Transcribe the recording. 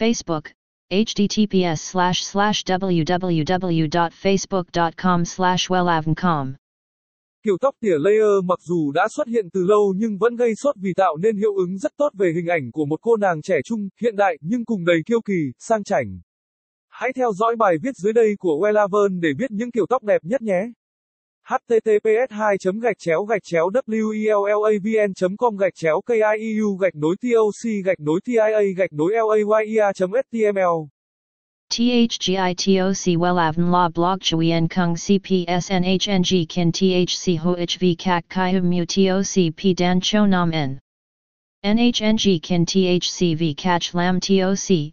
Facebook, https slash slash www.facebook.com slash wellavncom. Kiểu tóc tỉa layer mặc dù đã xuất hiện từ lâu nhưng vẫn gây sốt vì tạo nên hiệu ứng rất tốt về hình ảnh của một cô nàng trẻ trung, hiện đại nhưng cùng đầy kiêu kỳ, sang chảnh. Hãy theo dõi bài viết dưới đây của Wellavern để biết những kiểu tóc đẹp nhất nhé https 2 gạch chéo gạch chéo wellavn com gạch chéo kieu gạch nối toc gạch nối tia gạch nối layer html THGITOC WELAVN La Blog Chuyen Kung CPSNHNG Kin THC HOHV Kak Kai Hum Mu TOC P Dan Cho Nam N. NHNG Kin THC V Catch Lam TOC